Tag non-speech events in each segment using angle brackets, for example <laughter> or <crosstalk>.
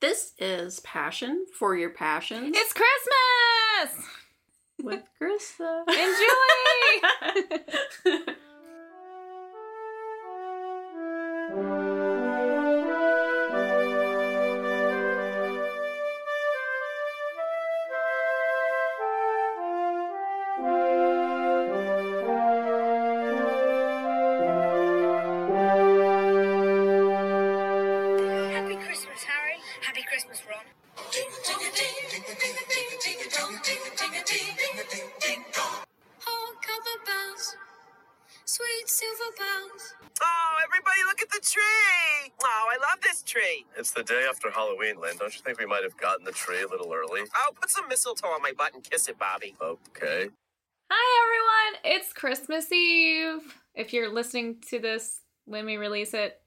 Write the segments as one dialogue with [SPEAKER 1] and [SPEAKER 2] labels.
[SPEAKER 1] This is Passion for Your Passions
[SPEAKER 2] It's Christmas!
[SPEAKER 1] with Krista.
[SPEAKER 2] And <laughs> Julie!
[SPEAKER 3] Don't you think we might have gotten the tree a little early?
[SPEAKER 4] I'll put some mistletoe on my butt and kiss it, Bobby.
[SPEAKER 3] Okay.
[SPEAKER 2] Hi, everyone! It's Christmas Eve. If you're listening to this when we release it,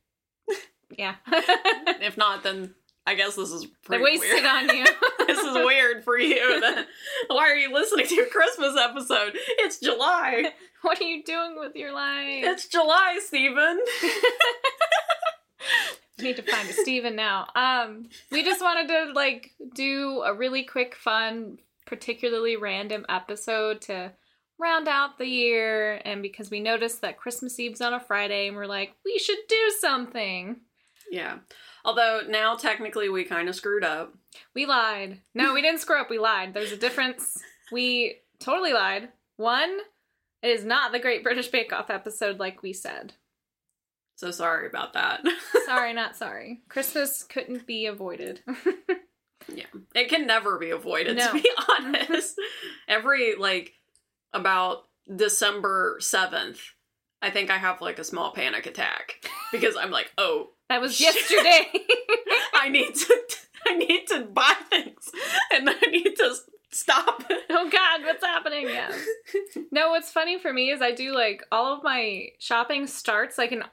[SPEAKER 2] <laughs> yeah. <laughs>
[SPEAKER 1] if not, then I guess this is
[SPEAKER 2] I
[SPEAKER 1] pretty
[SPEAKER 2] wasted
[SPEAKER 1] weird.
[SPEAKER 2] on you. <laughs>
[SPEAKER 1] this is weird for you. Then why are you listening to a Christmas episode? It's July.
[SPEAKER 2] what are you doing with your life?
[SPEAKER 1] It's July, Stephen.
[SPEAKER 2] Need to find a Steven now. Um, we just wanted to like do a really quick, fun, particularly random episode to round out the year, and because we noticed that Christmas Eve's on a Friday, and we're like, we should do something.
[SPEAKER 1] Yeah. Although now technically we kind of screwed up.
[SPEAKER 2] We lied. No, we didn't screw up. We lied. There's a difference. We totally lied. One, it is not the Great British Bake Off episode like we said.
[SPEAKER 1] So sorry about that. <laughs>
[SPEAKER 2] Sorry, not sorry. Christmas couldn't be avoided. <laughs>
[SPEAKER 1] yeah. It can never be avoided,
[SPEAKER 2] No.
[SPEAKER 1] to be <laughs> honest. Every, like, about December 7th, I think I have, like, a small panic attack. Because I'm like, oh,
[SPEAKER 2] that was yesterday.
[SPEAKER 1] I need to I need to buy things and I need to stop. <laughs>
[SPEAKER 2] oh god, what's happening? Yeah. No, what's funny for me is I do like all of my shopping starts like in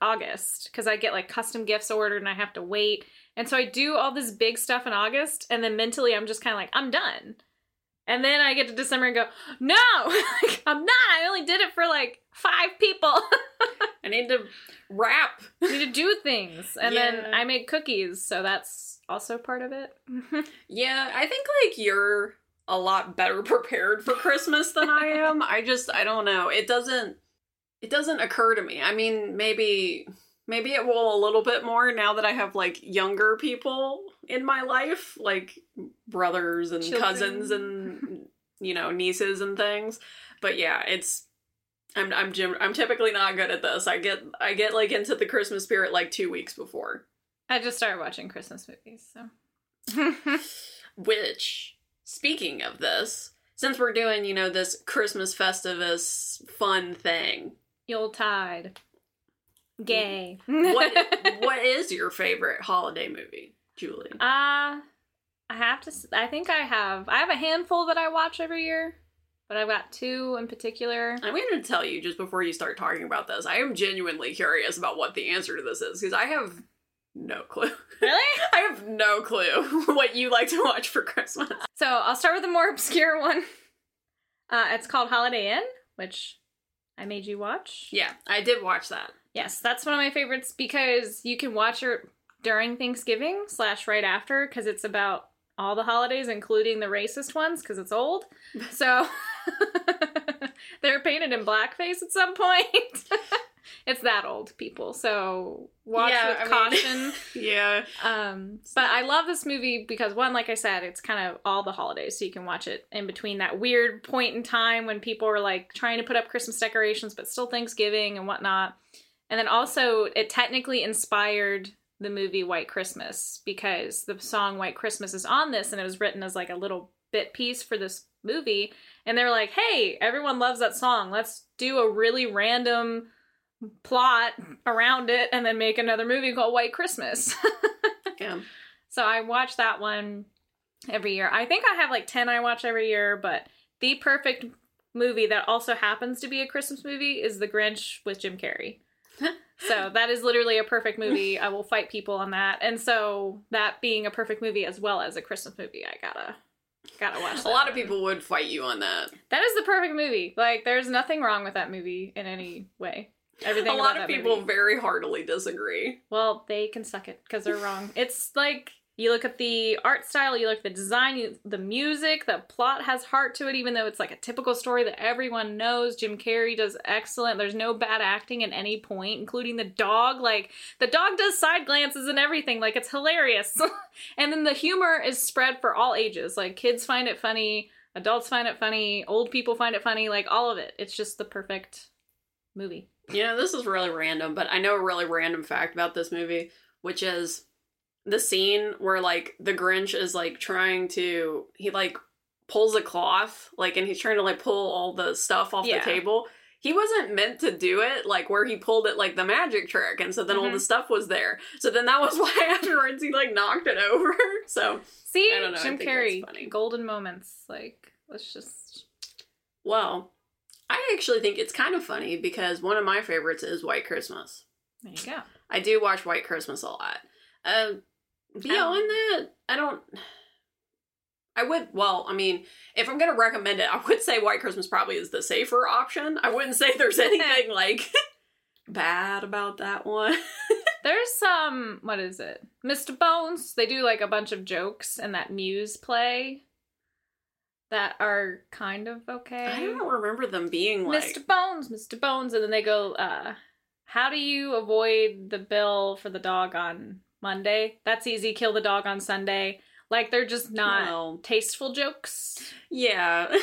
[SPEAKER 2] August because I get like custom gifts ordered and I have to wait. And so I do all this big stuff in August and then mentally I'm just kind of like I'm done. And then I get to December and go, "No, <laughs> I'm not. I only did it for like 5 people." <laughs>
[SPEAKER 1] I need to wrap.
[SPEAKER 2] I need to do things. And then I make cookies, so that's also part of it.
[SPEAKER 1] Yeah, I think like you're a lot better <laughs> prepared for Christmas than I <laughs> am. I just I don't know. It doesn't it doesn't occur to me. I mean, maybe maybe it will a little bit more now that I have like younger people in my life, like brothers and
[SPEAKER 2] Children.
[SPEAKER 1] cousins and you know, nieces and things. But yeah, it's I'm I'm Jim I'm typically not good at this. I get I get like into the Christmas spirit like 2 weeks before.
[SPEAKER 2] I just started watching Christmas movies, so <laughs>
[SPEAKER 1] Which, speaking of this, since we're doing, you know, this Christmas Festivus fun thing,
[SPEAKER 2] Yuletide. Gay.
[SPEAKER 1] what <laughs> what is your favorite holiday movie, Julie?
[SPEAKER 2] Uh I have to I think I have I have a handful that I watch every year, but I've got two in particular.
[SPEAKER 1] I'm going to tell you just before you start talking about this. I am genuinely curious about what the answer to this is because I have no clue.
[SPEAKER 2] Really? <laughs>
[SPEAKER 1] I have no clue <laughs> what you like to watch for Christmas.
[SPEAKER 2] So, I'll start with the more obscure <laughs> one. Uh it's called Holiday Inn, which I made you watch.
[SPEAKER 1] Yeah, I did watch that.
[SPEAKER 2] Yes, that's one of my favorites because you can watch it during Thanksgiving slash right after because it's about all the holidays, including the racist ones, because it's old. So they're painted in blackface at some point. It's that old, people. So watch
[SPEAKER 1] Yeah,
[SPEAKER 2] with
[SPEAKER 1] I mean-
[SPEAKER 2] caution. <laughs>
[SPEAKER 1] Yeah.
[SPEAKER 2] Um, but I love this movie because one, like I said, it's kind of all the holidays, so you can watch it in between that weird point in time when people are like trying to put up Christmas decorations, but still Thanksgiving and whatnot. And then also, it technically inspired the movie White Christmas because the song White Christmas is on this, and it was written as like a little bit piece for this movie. And they're like, "Hey, everyone loves that song. Let's do a really random." Plot around it and then make another movie called White Christmas. <laughs>
[SPEAKER 1] Yeah.
[SPEAKER 2] So I watch that one every year. I think I have like 10 I watch every year, but the perfect movie that also happens to be a Christmas movie is The Grinch with Jim Carrey. <laughs> so that is literally a perfect movie. I will fight people on that. And so that being a perfect movie as well as a Christmas movie, I gotta gotta watch
[SPEAKER 1] A lot of people would fight you on that.
[SPEAKER 2] That is the perfect movie. Like there's nothing wrong with that movie in any way. Everything
[SPEAKER 1] a lot of people
[SPEAKER 2] movie.
[SPEAKER 1] very heartily disagree.
[SPEAKER 2] Well, they can suck it because they're wrong. It's like You look at the art style, you look at the design, you, the music, the plot has heart to it, even though it's like a typical story that everyone knows. Jim Carrey does excellent. There's no bad acting at any point, including the dog. Like, the dog does side glances and everything. Like, it's hilarious. <laughs> and then the humor is spread for all ages. Like, kids find it funny, adults find it funny, old people find it funny, like, all of it. It's just the perfect movie.
[SPEAKER 1] You know, this is really random, but I know a really random fact about this movie, which is the scene where like the Grinch is like trying to he like pulls a cloth, like and he's trying to like pull all the stuff off
[SPEAKER 2] Yeah.
[SPEAKER 1] the table. He wasn't meant to do it, like where he pulled it like the magic trick, and so then all
[SPEAKER 2] Mhm.
[SPEAKER 1] the stuff was there. So then that was <laughs> why afterwards he like knocked it over. <laughs> So
[SPEAKER 2] See,
[SPEAKER 1] I don't know, I
[SPEAKER 2] Jim Carrey,
[SPEAKER 1] funny.
[SPEAKER 2] golden moments. Like, let's just.
[SPEAKER 1] well, I actually think it's kind of funny because one of my favorites is White Christmas.
[SPEAKER 2] There you go.
[SPEAKER 1] I do watch White Christmas a lot. Uh, beyond that, I don't. I would, well, I mean, if I'm going to recommend it, I would say White Christmas probably is the safer option. I wouldn't say there's <laughs> anything like bad about that one. <laughs>
[SPEAKER 2] There's some, what is it? Mr. Bones. They do like a bunch of jokes in that Muse play that are kind of okay.
[SPEAKER 1] I don't remember them being like.
[SPEAKER 2] Mr. Bones, Mr. Bones. And then they go, uh, how do you avoid the bill for the dog on Monday? That's easy. Kill the dog on Sunday. Like they're just not tasteful jokes.
[SPEAKER 1] Yeah.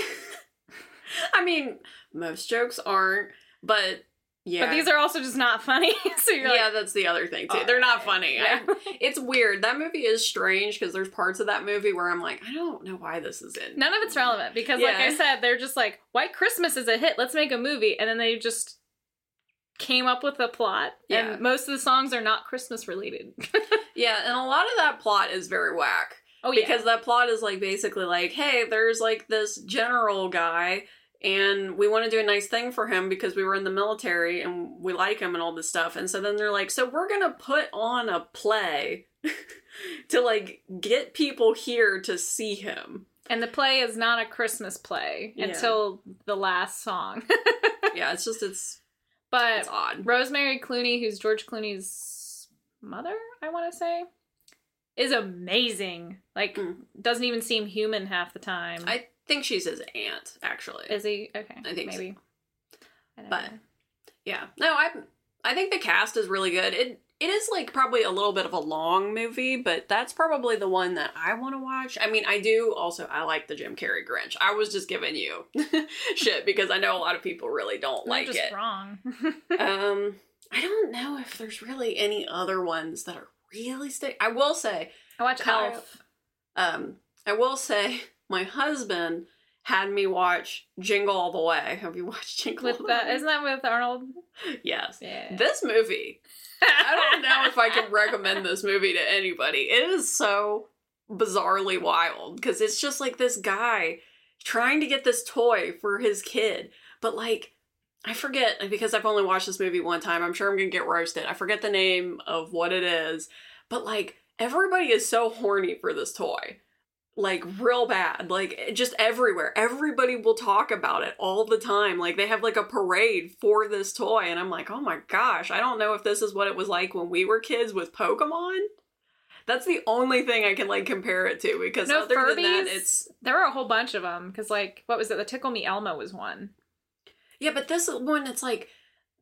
[SPEAKER 1] <laughs> I mean, most jokes aren't, but yeah.
[SPEAKER 2] But these are also just not funny. <laughs> so you're
[SPEAKER 1] yeah,
[SPEAKER 2] like,
[SPEAKER 1] that's the other thing too. They're not
[SPEAKER 2] "Alright."
[SPEAKER 1] funny.
[SPEAKER 2] Yeah.
[SPEAKER 1] I- <laughs> it's weird. That movie is strange because there's parts of that movie where I'm like, I don't know why this is in.
[SPEAKER 2] None of it's relevant because, like I said, they're just like, White Christmas is a hit. Let's make a movie. And then they just came up with a plot.
[SPEAKER 1] Yeah.
[SPEAKER 2] And most of the songs are not Christmas related. <laughs>
[SPEAKER 1] Yeah, and a lot of that plot is very whack.
[SPEAKER 2] oh, yeah.
[SPEAKER 1] because that plot is like basically like, hey, there's like this general guy, and we want to do a nice thing for him because we were in the military and we like him and all this stuff. And so then they're like, so we're gonna put on a play <laughs> to like get people here to see him.
[SPEAKER 2] And the play is not a Christmas play
[SPEAKER 1] Yeah.
[SPEAKER 2] until the last song. <laughs>
[SPEAKER 1] Yeah, it's just it's
[SPEAKER 2] but
[SPEAKER 1] it's odd.
[SPEAKER 2] Rosemary Clooney, who's George Clooney's mother, I want to say, is amazing. Like,
[SPEAKER 1] Mm.
[SPEAKER 2] doesn't even seem human half the time.
[SPEAKER 1] I think she's his aunt, actually.
[SPEAKER 2] is he okay?
[SPEAKER 1] I think so.
[SPEAKER 2] maybe. I don't
[SPEAKER 1] But-
[SPEAKER 2] know.
[SPEAKER 1] Yeah. No, I I think the cast is really good. It it is like probably a little bit of a long movie, but that's probably the one that I want to watch. I mean, I do also I like the Jim Carrey Grinch. I was just giving you <laughs> shit because I know a lot of people really don't like
[SPEAKER 2] just
[SPEAKER 1] it.
[SPEAKER 2] wrong. <laughs>
[SPEAKER 1] Um I don't know if there's really any other ones that are really stick. I will say
[SPEAKER 2] I watch Elf.
[SPEAKER 1] um I will say my husband had me watch Jingle All the Way. Have you watched Jingle
[SPEAKER 2] With
[SPEAKER 1] All the Way?
[SPEAKER 2] isn't that with Arnold?
[SPEAKER 1] Yes.
[SPEAKER 2] Yeah.
[SPEAKER 1] This movie I don't know if I can recommend this movie to anybody. It is so bizarrely wild because it's just like this guy trying to get this toy for his kid, but like I forget because I've only watched this movie one time. I'm sure I'm gonna get roasted. I forget the name of what it is, but like everybody is so horny for this toy. Like real bad, like just everywhere. Everybody will talk about it all the time. Like they have like a parade for this toy, and I'm like, oh my gosh, I don't know if this is what it was like when we were kids with Pokemon. That's the only thing I can like compare it to because
[SPEAKER 2] No
[SPEAKER 1] other than that, it's
[SPEAKER 2] There were a whole bunch of them because, like, what was it? The Tickle Me Elmo was one.
[SPEAKER 1] Yeah, but this one it's like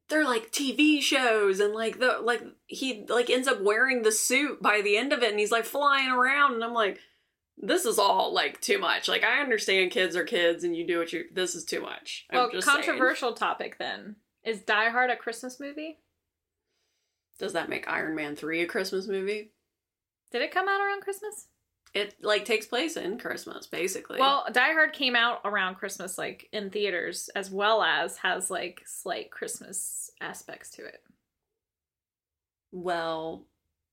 [SPEAKER 1] they're like TV shows and like the like he like ends up wearing the suit by the end of it and he's like flying around and I'm like this is all like too much. Like I understand kids are kids and you do what you this is too much. I'm
[SPEAKER 2] well,
[SPEAKER 1] just saying.
[SPEAKER 2] controversial topic then. Is Die Hard a Christmas movie?
[SPEAKER 1] Does that make Iron Man 3 a Christmas movie?
[SPEAKER 2] Did it come out around Christmas?
[SPEAKER 1] It like takes place in Christmas basically.
[SPEAKER 2] Well, Die Hard came out around Christmas, like in theaters, as well as has like slight Christmas aspects to it.
[SPEAKER 1] Well,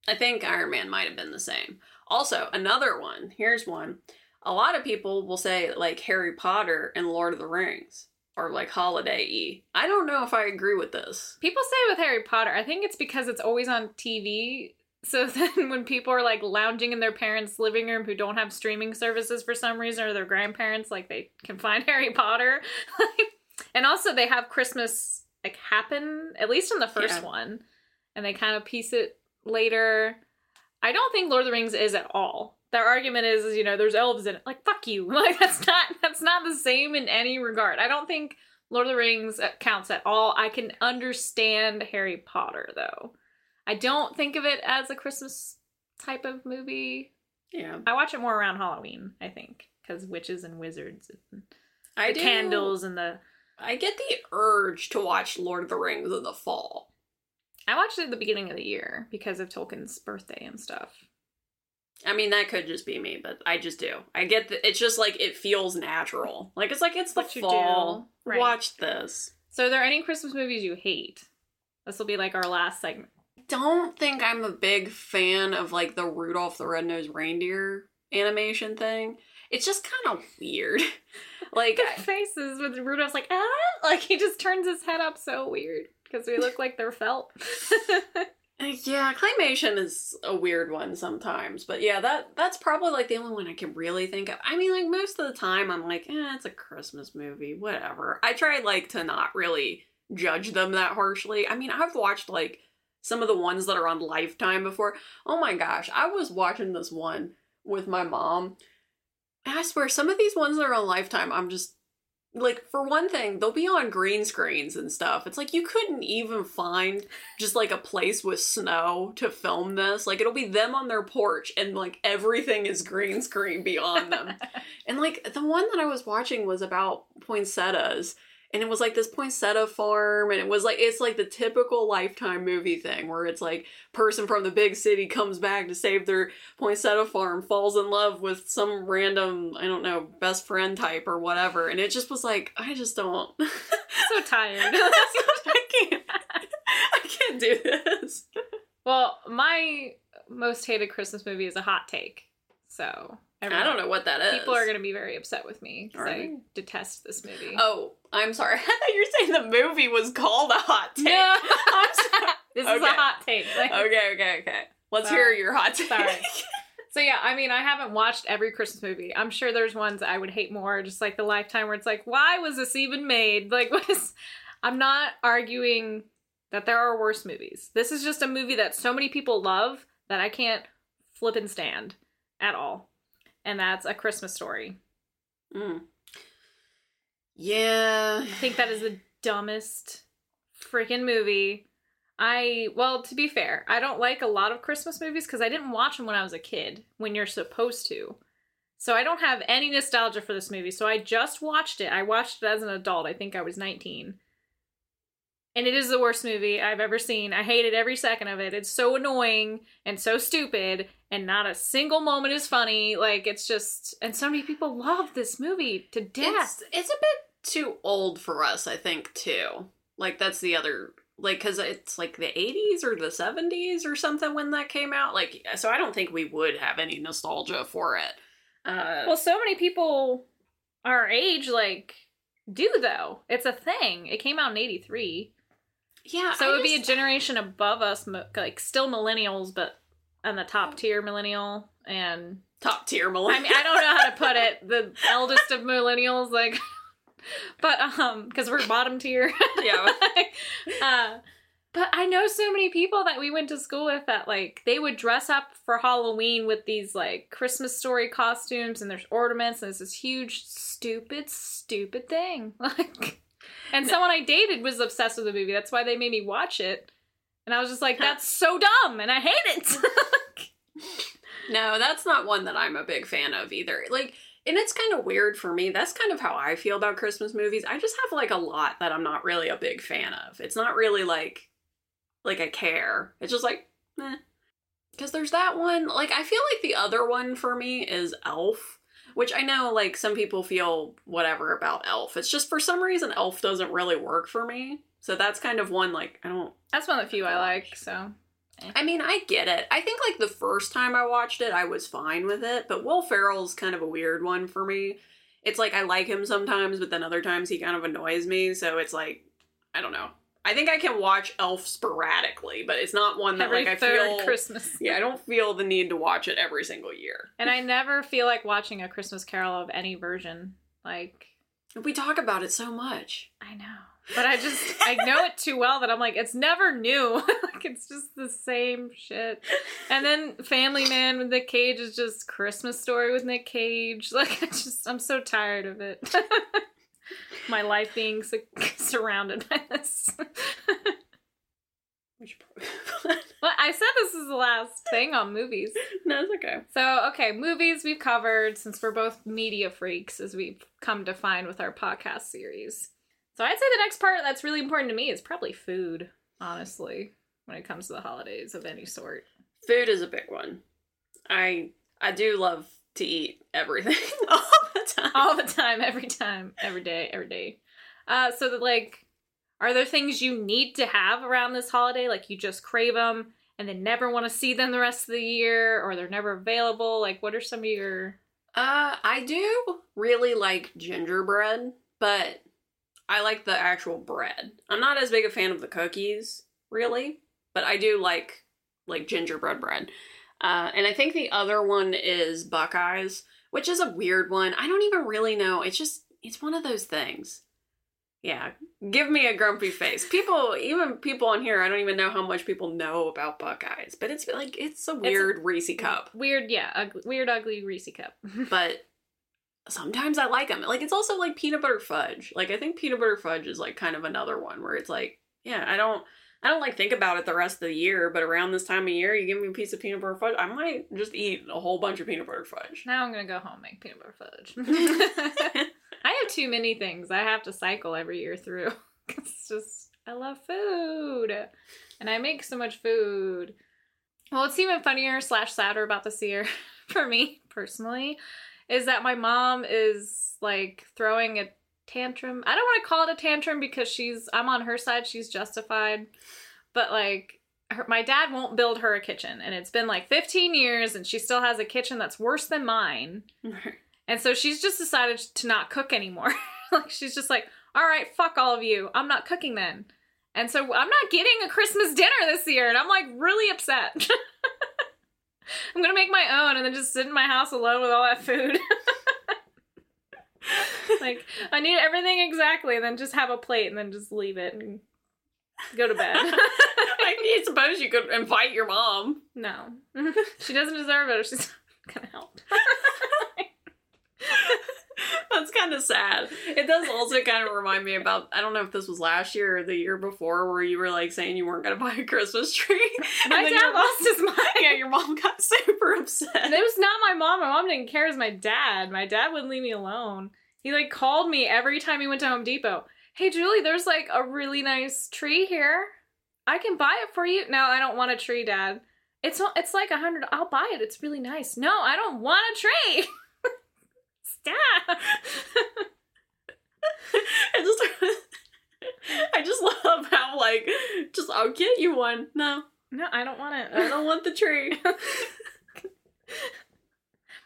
[SPEAKER 1] I think Iron Man might have been the same. Also, another one. Here's one. A lot of people will say like Harry Potter and Lord of the Rings are like holiday y. I don't know if I agree with this.
[SPEAKER 2] People say with Harry Potter, I think it's because it's always on TV. So <laughs> then when people are like lounging in their parents' living room who don't have streaming services for some reason or their grandparents, like they can find <laughs> Harry Potter. <laughs> and also they have Christmas like happen, at least in the first
[SPEAKER 1] Yeah.
[SPEAKER 2] one. And they kind of piece it later. I don't think Lord of the Rings is at all. Their argument is, is, you know, there's elves in it. Like, fuck you. <laughs> Like, that's not that's not the same in any regard. I don't think Lord of the Rings uh, counts at all. I can understand Harry Potter though. I don't think of it as a Christmas type of movie.
[SPEAKER 1] Yeah.
[SPEAKER 2] I watch it more around Halloween, I think, because witches and wizards and
[SPEAKER 1] I
[SPEAKER 2] the
[SPEAKER 1] do-
[SPEAKER 2] candles and the.
[SPEAKER 1] I get the urge to watch Lord of the Rings in the fall.
[SPEAKER 2] I watched it at the beginning of the year because of Tolkien's birthday and stuff.
[SPEAKER 1] I mean, that could just be me, but I just do. I get that it's just like it feels natural. Like it's like it's the
[SPEAKER 2] What
[SPEAKER 1] fall.
[SPEAKER 2] do. Right.
[SPEAKER 1] Watch this.
[SPEAKER 2] So, are there any Christmas movies you hate? This will be like our last segment.
[SPEAKER 1] Don't think I'm a big fan of like the Rudolph the Red-Nosed Reindeer animation thing. It's just kind of weird. <laughs> like
[SPEAKER 2] The faces with Rudolph's like ah, like he just turns his head up so weird because we look like they're felt. <laughs>
[SPEAKER 1] Yeah, claymation is a weird one sometimes, but yeah, that that's probably like the only one I can really think of. I mean, like most of the time, I'm like, eh, it's a Christmas movie, whatever. I try like to not really judge them that harshly. I mean, I've watched like some of the ones that are on Lifetime before. Oh my gosh, I was watching this one with my mom. I swear, some of these ones that are on Lifetime, I'm just like, for one thing, they'll be on green screens and stuff. It's like you couldn't even find just like a place with snow to film this. Like it'll be them on their porch and like everything is green screen beyond them. <laughs> and like the one that I was watching was about poinsettias. And it was like this poinsettia farm, and it was like it's like the typical lifetime movie thing where it's like person from the big city comes back to save their poinsettia farm, falls in love with some random, I don't know, best friend type or whatever. And it just was like, I just don't
[SPEAKER 2] so <laughs> tired. <laughs>
[SPEAKER 1] I can't I can't do this.
[SPEAKER 2] well, my most hated Christmas movie is a hot take. So
[SPEAKER 1] I don't know what that is.
[SPEAKER 2] People are going to be very upset with me because I detest this movie.
[SPEAKER 1] Oh, I'm sorry. <laughs> I thought you were saying the movie was called a hot take.
[SPEAKER 2] No. <laughs>
[SPEAKER 1] I'm sorry.
[SPEAKER 2] this is a hot take. Like-
[SPEAKER 1] Okay, okay, okay. Let's
[SPEAKER 2] Sorry.
[SPEAKER 1] hear your hot take.
[SPEAKER 2] Sorry. <laughs> So yeah, I mean, I haven't watched every Christmas movie. I'm sure there's ones I would hate more, just like the Lifetime, where it's like, why was this even made? Like, was I'm not arguing that there are worse movies. This is just a movie that so many people love that I can't flip and stand at all, and that's a Christmas Story.
[SPEAKER 1] Mm. Yeah.
[SPEAKER 2] I think that is the dumbest freaking movie. I well, to be fair, I don't like a lot of Christmas movies because I didn't watch them when I was a kid. When you're supposed to, so I don't have any nostalgia for this movie. So I just watched it. I watched it as an adult. I think I was 19. And it is the worst movie I've ever seen. I hated every second of it. It's so annoying and so stupid, and not a single moment is funny. Like it's just, and so many people love this movie to death.
[SPEAKER 1] It's it's a bit too old for us, I think, too. Like that's the other like cuz it's like the 80s or the 70s or something when that came out. Like so I don't think we would have any nostalgia for it. Uh
[SPEAKER 2] Well, so many people our age like do though. It's a thing. It came out in 83.
[SPEAKER 1] Yeah,
[SPEAKER 2] So
[SPEAKER 1] I
[SPEAKER 2] it would be a generation above us like still millennials but on the top tier millennial and
[SPEAKER 1] top tier millennial.
[SPEAKER 2] I mean I don't know how to put it. The <laughs> eldest of millennials like <laughs> but um cuz we're bottom tier.
[SPEAKER 1] yeah. <laughs>
[SPEAKER 2] uh, but I know so many people that we went to school with that like they would dress up for Halloween with these like Christmas story costumes and there's ornaments and it's this huge stupid stupid thing like and someone I dated was obsessed with the movie that's why they made me watch it and I was just like that's so dumb and I hate it <laughs>
[SPEAKER 1] No, that's not one that I'm a big fan of either. Like, and it's kind of weird for me. That's kind of how I feel about Christmas movies. I just have like a lot that I'm not really a big fan of. It's not really like, like I care. It's just like, eh. Because there's that one. Like, I feel like the other one for me is Elf, which I know like some people feel whatever about Elf. It's just for some reason Elf doesn't really work for me. So that's kind of one like I don't
[SPEAKER 2] that's one of the few I like so eh.
[SPEAKER 1] I mean, I get it. I think like the first time I watched it, I was fine with it, but Will Ferrell's kind of a weird one for me. It's like I like him sometimes, but then other times he kind of annoys me, so it's like I don't know. I think I can watch Elf sporadically, but it's not one that
[SPEAKER 2] every
[SPEAKER 1] like I feel
[SPEAKER 2] Christmas <laughs>
[SPEAKER 1] Yeah, I don't feel the need to watch it every single year.
[SPEAKER 2] and I never feel like watching a Christmas Carol of any version like
[SPEAKER 1] We talk about it so much.
[SPEAKER 2] I know. but I just I know it too well that I'm like it's never new. <laughs> like it's just the same shit. And then Family Man with Nick Cage is just Christmas Story with Nick Cage. <laughs> Like I just I'm so tired of it. My life being su- <laughs> surrounded by this.
[SPEAKER 1] We should probably-
[SPEAKER 2] well, I said this is the last thing on movies. <laughs>
[SPEAKER 1] no, it's okay.
[SPEAKER 2] So, okay, movies we've covered since we're both media freaks, as we've come to find with our podcast series. So, I'd say the next part that's really important to me is probably food, honestly, when it comes to the holidays of any sort.
[SPEAKER 1] Food is a big one. I I do love to eat everything <laughs> time.
[SPEAKER 2] All the time, every time, every day, every day. Uh, so, that, like, are there things you need to have around this holiday? Like, you just crave them and then never want to see them the rest of the year, or they're never available? Like, what are some of your.
[SPEAKER 1] Uh, I do really like gingerbread, but I like the actual bread. I'm not as big a fan of the cookies, really, but I do like like gingerbread bread. Uh, and I think the other one is Buckeyes, which is a weird one. I don't even really know. It's just it's one of those things. Yeah, give me a grumpy face. People, even people on here, I don't even know how much people know about Buckeyes, but it's like it's a weird Reese cup.
[SPEAKER 2] Weird, yeah, ugly, weird, ugly Reese cup. <laughs>
[SPEAKER 1] but sometimes I like them. Like it's also like peanut butter fudge. Like I think peanut butter fudge is like kind of another one where it's like, yeah, I don't I don't like think about it the rest of the year, but around this time of year, you give me a piece of peanut butter fudge, I might just eat a whole bunch of peanut butter fudge.
[SPEAKER 2] now I'm gonna go home and make peanut butter fudge. <laughs> <laughs> I have too many things I have to cycle every year through. <laughs> It's just I love food, and I make so much food. Well, it's even funnier slash sadder about this year for me personally is that my mom is like throwing a tantrum. I don't want to call it a tantrum because she's I'm on her side. She's justified, but like her, my dad won't build her a kitchen, and it's been like 15 years, and she still has a kitchen that's worse than mine. <laughs> And so she's just decided to not cook anymore. <laughs> like she's just like, all right, fuck all of you. I'm not cooking then. And so I'm not getting a Christmas dinner this year, and I'm like really upset. <laughs> I'm gonna make my own and then just sit in my house alone with all that food. <laughs> like I need everything exactly, and then just have a plate and then just leave it and go to bed. <laughs>
[SPEAKER 1] I suppose you could invite your mom.
[SPEAKER 2] no, <laughs> she doesn't deserve it. If she's not gonna help.
[SPEAKER 1] That's kind of sad. It does also kind of remind me about I don't know if this was last year or the year before where you were like saying you weren't going to buy a Christmas tree.
[SPEAKER 2] My dad lost his mind.
[SPEAKER 1] Yeah, your mom got super upset.
[SPEAKER 2] And it was not my mom. My mom didn't care. It was my dad. My dad wouldn't leave me alone. He like called me every time he went to Home Depot. Hey Julie, there's like a really nice tree here. I can buy it for you. No, I don't want a tree, Dad. It's it's like a hundred. I'll buy it. It's really nice. No, I don't want a tree. <laughs> Stop. <laughs>
[SPEAKER 1] I just <laughs> I just love how like just I'll get you one. No,
[SPEAKER 2] no, I don't want it.
[SPEAKER 1] I don't want the tree.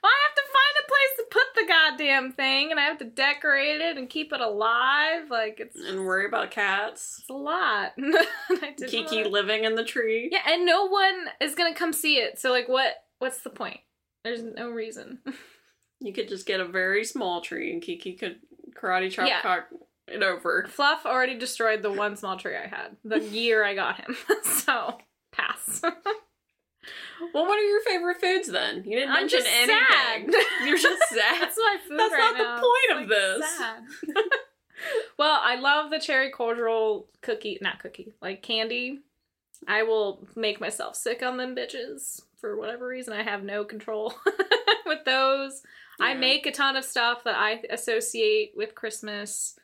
[SPEAKER 2] Well, I have to find a place to put the goddamn thing, and I have to decorate it and keep it alive. Like it's,
[SPEAKER 1] and worry about cats.
[SPEAKER 2] it's a lot. <laughs>
[SPEAKER 1] Kiki living in the tree.
[SPEAKER 2] Yeah, and no one is gonna come see it. So like, what? What's the point? There's no reason. <laughs>
[SPEAKER 1] You could just get a very small tree and Kiki could karate chop
[SPEAKER 2] Yeah.
[SPEAKER 1] cock it over.
[SPEAKER 2] Fluff already destroyed the one small tree I had the year I got him. <laughs> so pass.
[SPEAKER 1] Well, what are your favorite foods then? You didn't
[SPEAKER 2] I'm
[SPEAKER 1] mention
[SPEAKER 2] just
[SPEAKER 1] anything.
[SPEAKER 2] sad. <laughs>
[SPEAKER 1] You're just sad.
[SPEAKER 2] That's my food
[SPEAKER 1] That's
[SPEAKER 2] right
[SPEAKER 1] not the
[SPEAKER 2] now.
[SPEAKER 1] point of
[SPEAKER 2] Like,
[SPEAKER 1] this.
[SPEAKER 2] sad. <laughs> well, I love the cherry cordial cookie, not cookie, like candy. I will make myself sick on them bitches for whatever reason. I have no control <laughs> with those. I make a ton of stuff that I associate with Christmas.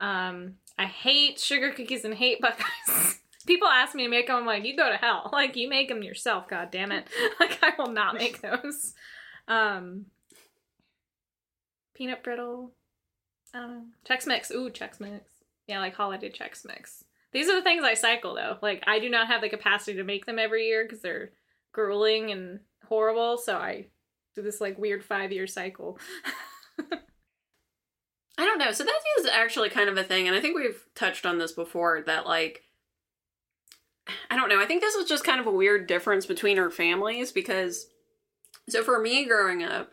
[SPEAKER 2] Um, I hate sugar cookies and hate Buckeyes. People ask me to make them. I'm like, you go to hell. <laughs> Like you make them yourself. God damn it. <laughs> Like I will not make those. Um, peanut brittle. I don't know. Chex Mix. Ooh, Chex Mix. Yeah, like holiday Chex Mix. These are the things I cycle though. Like I do not have the capacity to make them every year because they're grueling and horrible. So I do this like weird five year cycle. <laughs>
[SPEAKER 1] I don't know. So that is actually kind of a thing, and I think we've touched on this before. That like, I don't know. I think this was just kind of a weird difference between our families because, so for me growing up,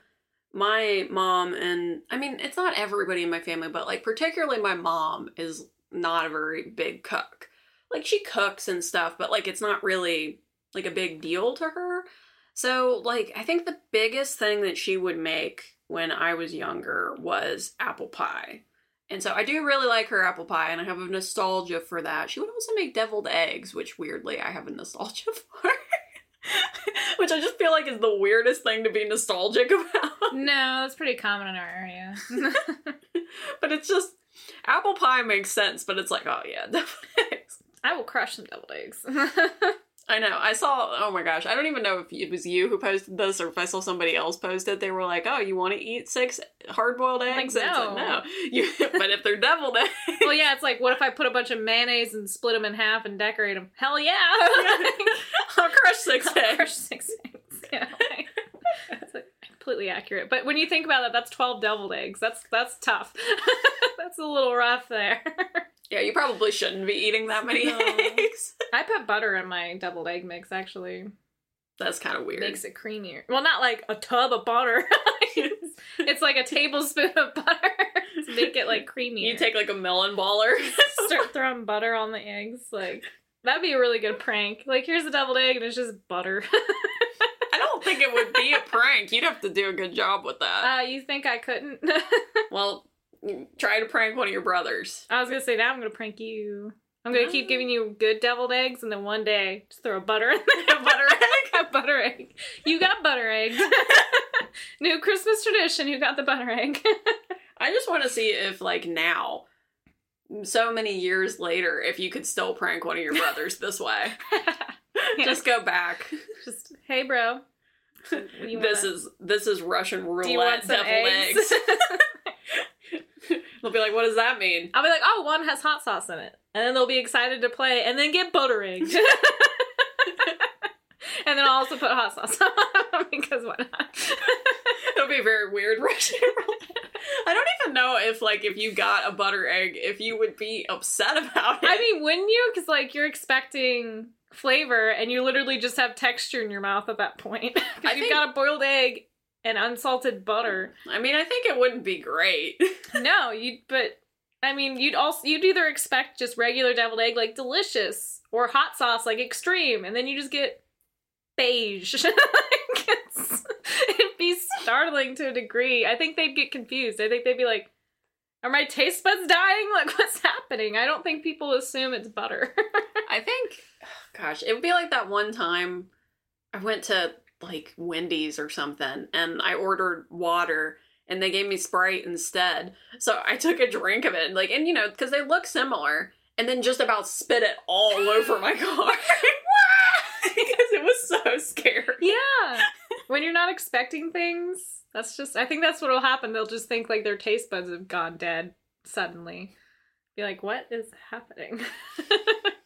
[SPEAKER 1] my mom and I mean it's not everybody in my family, but like particularly my mom is not a very big cook. Like she cooks and stuff, but like it's not really like a big deal to her. So like I think the biggest thing that she would make when I was younger was apple pie. And so I do really like her apple pie and I have a nostalgia for that. She would also make deviled eggs, which weirdly I have a nostalgia <laughs> for. which I just feel like is the weirdest thing to be nostalgic about.
[SPEAKER 2] No, that's pretty common in our area. <laughs>
[SPEAKER 1] but it's just apple pie makes sense, but it's like, oh yeah, <laughs> deviled eggs.
[SPEAKER 2] I will crush some deviled eggs.
[SPEAKER 1] I know. I saw. Oh my gosh! I don't even know if it was you who posted this or if I saw somebody else post it. They were like, "Oh, you want to eat six hard-boiled eggs?" And it's
[SPEAKER 2] no.
[SPEAKER 1] like, no. You, <laughs> but if they're deviled eggs,
[SPEAKER 2] well, yeah, it's like, what if I put a bunch of mayonnaise and split them in half and decorate them? Hell yeah! <laughs> <laughs>
[SPEAKER 1] I'll crush 6
[SPEAKER 2] I'll
[SPEAKER 1] eggs.
[SPEAKER 2] crush six eggs. Yeah. Like completely accurate. But when you think about it, that's twelve deviled eggs. That's that's tough. that's a little rough there.
[SPEAKER 1] Yeah, you probably shouldn't be eating that many
[SPEAKER 2] No.
[SPEAKER 1] eggs. <laughs>
[SPEAKER 2] I put butter in my deviled egg mix. Actually,
[SPEAKER 1] That's kind of weird.
[SPEAKER 2] makes it creamier. Well, not like a tub of butter. <laughs> it's, it's like a tablespoon of butter to make it like creamier.
[SPEAKER 1] you take like a melon baller. <laughs>
[SPEAKER 2] start throwing butter on the eggs. Like that'd be a really good prank. Like here's a deviled egg and it's just butter.
[SPEAKER 1] I don't think it would be a prank. You'd have to do a good job with that.
[SPEAKER 2] uh, you think I couldn't?
[SPEAKER 1] well, try to prank one of your brothers.
[SPEAKER 2] I was gonna say now I'm gonna prank you. I'm gonna keep mm. giving you good deviled eggs, and then one day just throw a butter in there. <laughs>
[SPEAKER 1] A butter egg? <laughs>
[SPEAKER 2] a butter egg. You got butter egg. <laughs> New Christmas tradition. You got the butter egg.
[SPEAKER 1] I just want to see if, like, now, so many years later, if you could still prank one of your brothers this way. Just go back.
[SPEAKER 2] just hey, bro.
[SPEAKER 1] This
[SPEAKER 2] wanna-
[SPEAKER 1] is this is Russian roulette
[SPEAKER 2] Do you want some
[SPEAKER 1] deviled
[SPEAKER 2] eggs?
[SPEAKER 1] eggs. <laughs> They'll be like, "What does that mean?"
[SPEAKER 2] I'll be like, oh, one has hot sauce in it. And then they'll be excited to play and then get butter egged. <laughs> <laughs> and then I'll also put hot sauce on because why not?
[SPEAKER 1] It'll be very weird Russian roulette. I don't even know if, like, if you got a butter egg, if you would be upset about it.
[SPEAKER 2] I mean, wouldn't you? Because, like, you're expecting flavor and you literally just have texture in your mouth at that point. Because you've
[SPEAKER 1] think-
[SPEAKER 2] got a boiled egg and unsalted butter.
[SPEAKER 1] I mean, I think it wouldn't be great. <laughs>
[SPEAKER 2] no, you but I mean, you'd also you'd either expect just regular deviled egg like delicious or hot sauce like extreme, and then you just get beige. <laughs> like it's, it'd be startling to a degree. I think they'd get confused. I think they'd be like, "Are my taste buds dying? <laughs> Like, what's happening?" I don't think people assume it's butter.
[SPEAKER 1] I think, oh gosh, it would be like that one time I went to like Wendy's or something and I ordered water and they gave me Sprite instead. So I took a drink of it, and like, and you know, because they look similar, and then just about spit it all <gasps> over my car. <laughs> because it was so scary.
[SPEAKER 2] yeah, <laughs> when you're not expecting things, that's just. I think that's what will happen. They'll just think like their taste buds have gone dead suddenly. Be like, what is happening? <laughs>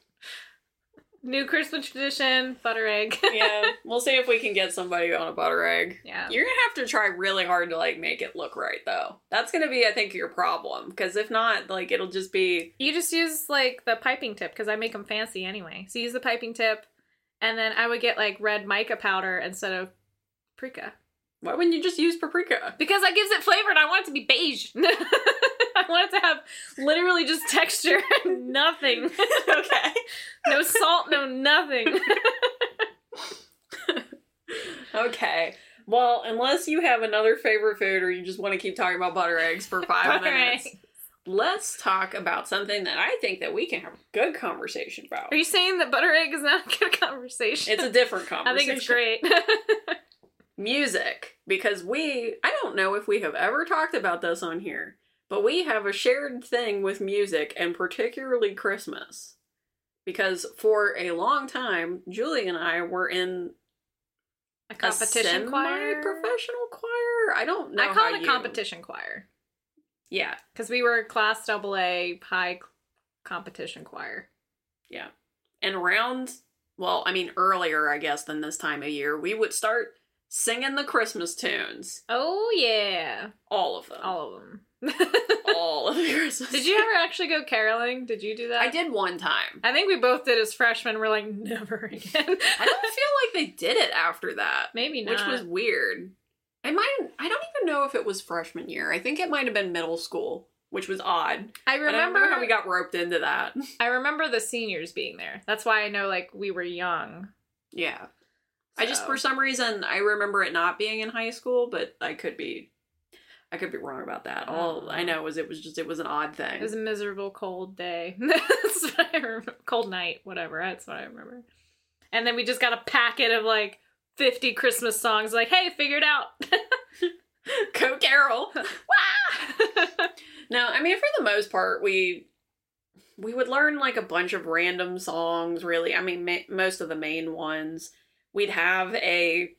[SPEAKER 2] New Christmas tradition, butter egg. <laughs>
[SPEAKER 1] yeah, we'll see if we can get somebody on a butter egg.
[SPEAKER 2] yeah.
[SPEAKER 1] You're gonna have to try really hard to like make it look right though. That's gonna be, I think, your problem. Because if not, like it'll just be
[SPEAKER 2] You just use like the piping tip because I make them fancy anyway. So use the piping tip, and then I would get like red mica powder instead of paprika
[SPEAKER 1] why wouldn't you just use paprika?
[SPEAKER 2] because that gives it flavor, and I want it to be beige. <laughs> I want it to have literally just texture, and nothing, <laughs>
[SPEAKER 1] okay. <laughs>
[SPEAKER 2] no salt, no nothing. <laughs>
[SPEAKER 1] Okay. Well, unless you have another favorite food or you just want to keep talking about butter eggs for five minutes,
[SPEAKER 2] eggs.
[SPEAKER 1] let's talk about something that I think that we can have a good conversation about.
[SPEAKER 2] Are you saying that butter egg is not a good conversation?
[SPEAKER 1] It's a different conversation.
[SPEAKER 2] I think it's great.
[SPEAKER 1] music because we I don't know if we have ever talked about this on here, but we have a shared thing with music and particularly Christmas. Because for a long time, Julie and I were in
[SPEAKER 2] a competition
[SPEAKER 1] a
[SPEAKER 2] choir.
[SPEAKER 1] professional choir. I don't know.
[SPEAKER 2] I call it a
[SPEAKER 1] you-
[SPEAKER 2] competition choir
[SPEAKER 1] Yeah,
[SPEAKER 2] because we were class double A high competition choir.
[SPEAKER 1] yeah. And around, well, I mean earlier, I guess, than this time of year, we would start singing the Christmas tunes.
[SPEAKER 2] Oh yeah,
[SPEAKER 1] All of them.
[SPEAKER 2] all of them.
[SPEAKER 1] All of the Christmas.
[SPEAKER 2] Did you ever actually go caroling? Did you do that?
[SPEAKER 1] I did one time.
[SPEAKER 2] I think we both did as freshmen. We're like never again.
[SPEAKER 1] I don't feel like they did it after that,
[SPEAKER 2] Maybe not.
[SPEAKER 1] which was weird. I might I don't even know if it was freshman year. I think it might have been middle school which was odd.
[SPEAKER 2] I
[SPEAKER 1] I
[SPEAKER 2] remember
[SPEAKER 1] know how we got roped into that. <laughs>
[SPEAKER 2] I remember the seniors being there. That's why I know like we were young.
[SPEAKER 1] yeah. I just for some reason I remember it not being in high school, but I could be I could be wrong about that. All I know is it was just it was an odd thing.
[SPEAKER 2] It was a miserable cold day. <laughs> That's what I remember. Cold night, whatever. That's what I remember. And then we just got a packet of like 50 Christmas songs. Like, hey, figure it out. <laughs>
[SPEAKER 1] Go Carol. <laughs> No, I mean for the most part we we would learn like a bunch of random songs really. I mean ma- most of the main ones. We'd have a